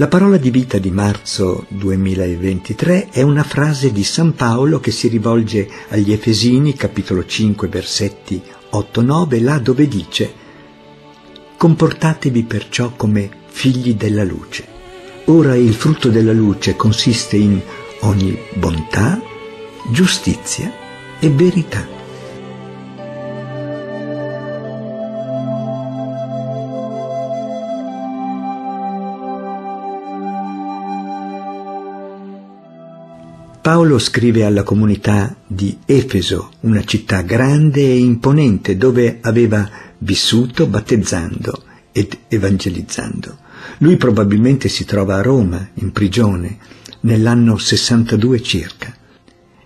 La parola di vita di marzo 2023 è una frase di San Paolo che si rivolge agli Efesini, capitolo 5, versetti 8-9, là dove dice Comportatevi perciò come figli della luce. Ora il frutto della luce consiste in ogni bontà, giustizia e verità. Paolo scrive alla comunità di Efeso, una città grande e imponente dove aveva vissuto battezzando ed evangelizzando. Lui probabilmente si trova a Roma, in prigione, nell'anno 62 circa.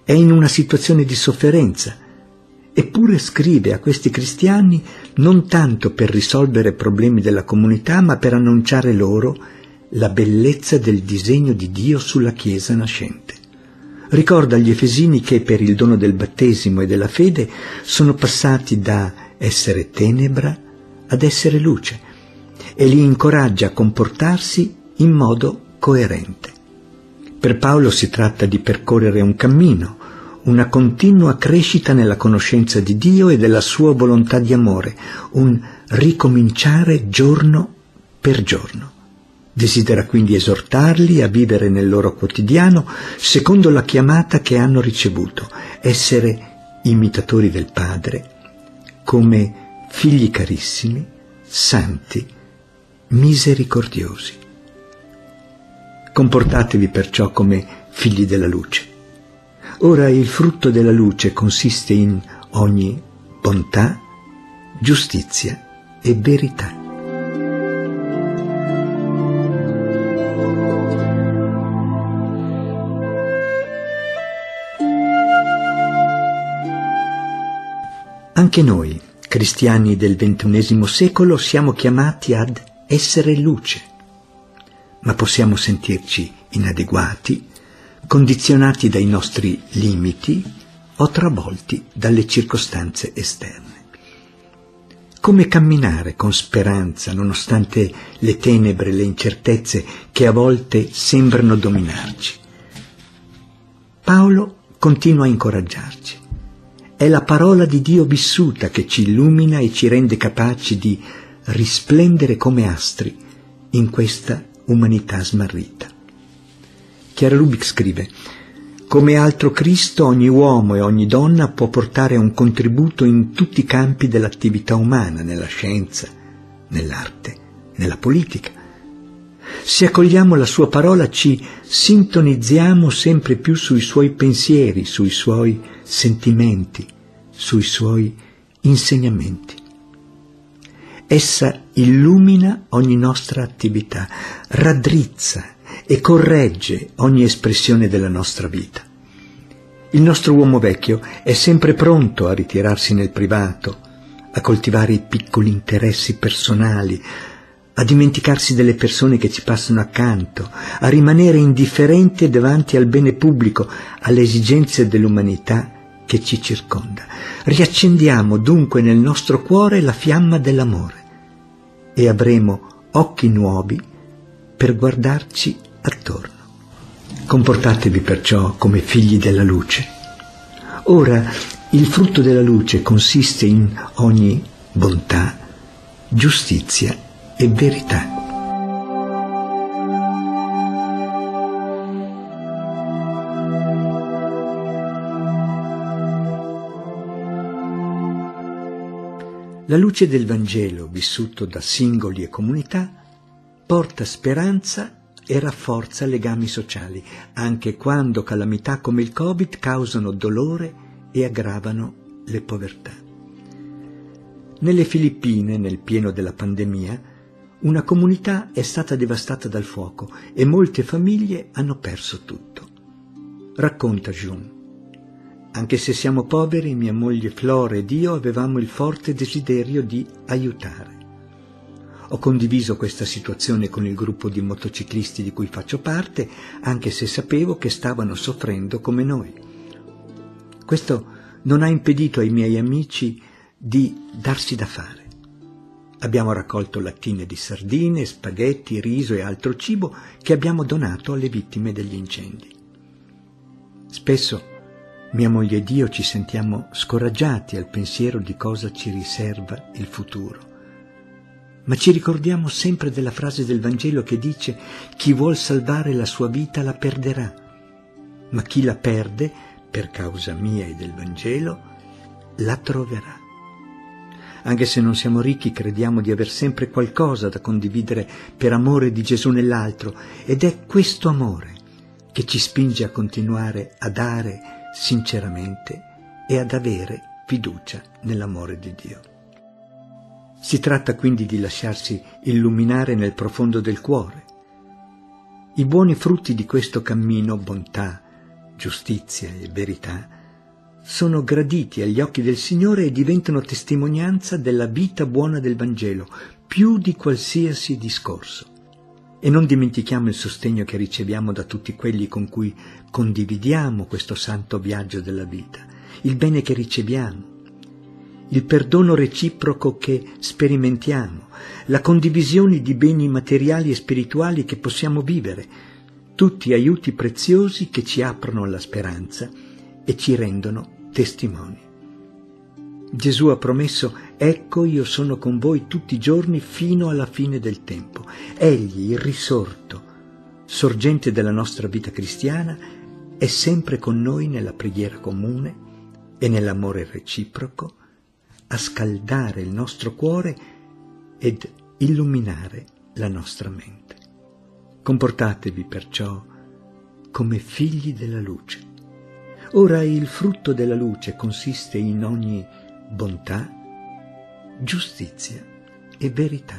È in una situazione di sofferenza, eppure scrive a questi cristiani non tanto per risolvere problemi della comunità, ma per annunciare loro la bellezza del disegno di Dio sulla Chiesa nascente ricorda agli Efesini che per il dono del battesimo e della fede sono passati da essere tenebra ad essere luce e li incoraggia a comportarsi in modo coerente. Per Paolo si tratta di percorrere un cammino, una continua crescita nella conoscenza di Dio e della sua volontà di amore, un ricominciare giorno per giorno. Desidera quindi esortarli a vivere nel loro quotidiano secondo la chiamata che hanno ricevuto, essere imitatori del Padre, come figli carissimi, santi, misericordiosi. Comportatevi perciò come figli della luce. Ora il frutto della luce consiste in ogni bontà, giustizia e verità. Anche noi, cristiani del XXI secolo, siamo chiamati ad essere luce, ma possiamo sentirci inadeguati, condizionati dai nostri limiti o travolti dalle circostanze esterne. Come camminare con speranza nonostante le tenebre, le incertezze che a volte sembrano dominarci? Paolo continua a incoraggiarci. È la parola di Dio vissuta che ci illumina e ci rende capaci di risplendere come astri in questa umanità smarrita. Chiara Lubick scrive come altro Cristo ogni uomo e ogni donna può portare un contributo in tutti i campi dell'attività umana, nella scienza, nell'arte, nella politica. Se accogliamo la sua parola ci sintonizziamo sempre più sui suoi pensieri, sui suoi sentimenti, sui suoi insegnamenti. Essa illumina ogni nostra attività, raddrizza e corregge ogni espressione della nostra vita. Il nostro uomo vecchio è sempre pronto a ritirarsi nel privato, a coltivare i piccoli interessi personali, a dimenticarsi delle persone che ci passano accanto, a rimanere indifferente davanti al bene pubblico, alle esigenze dell'umanità che ci circonda. Riaccendiamo dunque nel nostro cuore la fiamma dell'amore e avremo occhi nuovi per guardarci attorno. Comportatevi perciò come figli della luce. Ora, il frutto della luce consiste in ogni bontà, giustizia e verità. La luce del Vangelo, vissuto da singoli e comunità, porta speranza e rafforza legami sociali, anche quando calamità come il Covid causano dolore e aggravano le povertà. Nelle Filippine, nel pieno della pandemia, una comunità è stata devastata dal fuoco e molte famiglie hanno perso tutto. Racconta Jun. Anche se siamo poveri, mia moglie Flora ed io avevamo il forte desiderio di aiutare. Ho condiviso questa situazione con il gruppo di motociclisti di cui faccio parte, anche se sapevo che stavano soffrendo come noi. Questo non ha impedito ai miei amici di darsi da fare. Abbiamo raccolto lattine di sardine, spaghetti, riso e altro cibo che abbiamo donato alle vittime degli incendi. Spesso mia moglie ed io ci sentiamo scoraggiati al pensiero di cosa ci riserva il futuro. Ma ci ricordiamo sempre della frase del Vangelo che dice chi vuol salvare la sua vita la perderà, ma chi la perde, per causa mia e del Vangelo, la troverà. Anche se non siamo ricchi, crediamo di aver sempre qualcosa da condividere per amore di Gesù nell'altro ed è questo amore che ci spinge a continuare a dare sinceramente e ad avere fiducia nell'amore di Dio. Si tratta quindi di lasciarsi illuminare nel profondo del cuore. I buoni frutti di questo cammino, bontà, giustizia e verità, sono graditi agli occhi del Signore e diventano testimonianza della vita buona del Vangelo, più di qualsiasi discorso. E non dimentichiamo il sostegno che riceviamo da tutti quelli con cui condividiamo questo santo viaggio della vita, il bene che riceviamo, il perdono reciproco che sperimentiamo, la condivisione di beni materiali e spirituali che possiamo vivere, tutti aiuti preziosi che ci aprono alla speranza e ci rendono testimoni. Gesù ha promesso, ecco io sono con voi tutti i giorni fino alla fine del tempo. Egli, il risorto, sorgente della nostra vita cristiana, è sempre con noi nella preghiera comune e nell'amore reciproco, a scaldare il nostro cuore ed illuminare la nostra mente. Comportatevi perciò come figli della luce. Ora il frutto della luce consiste in ogni bontà, giustizia e verità.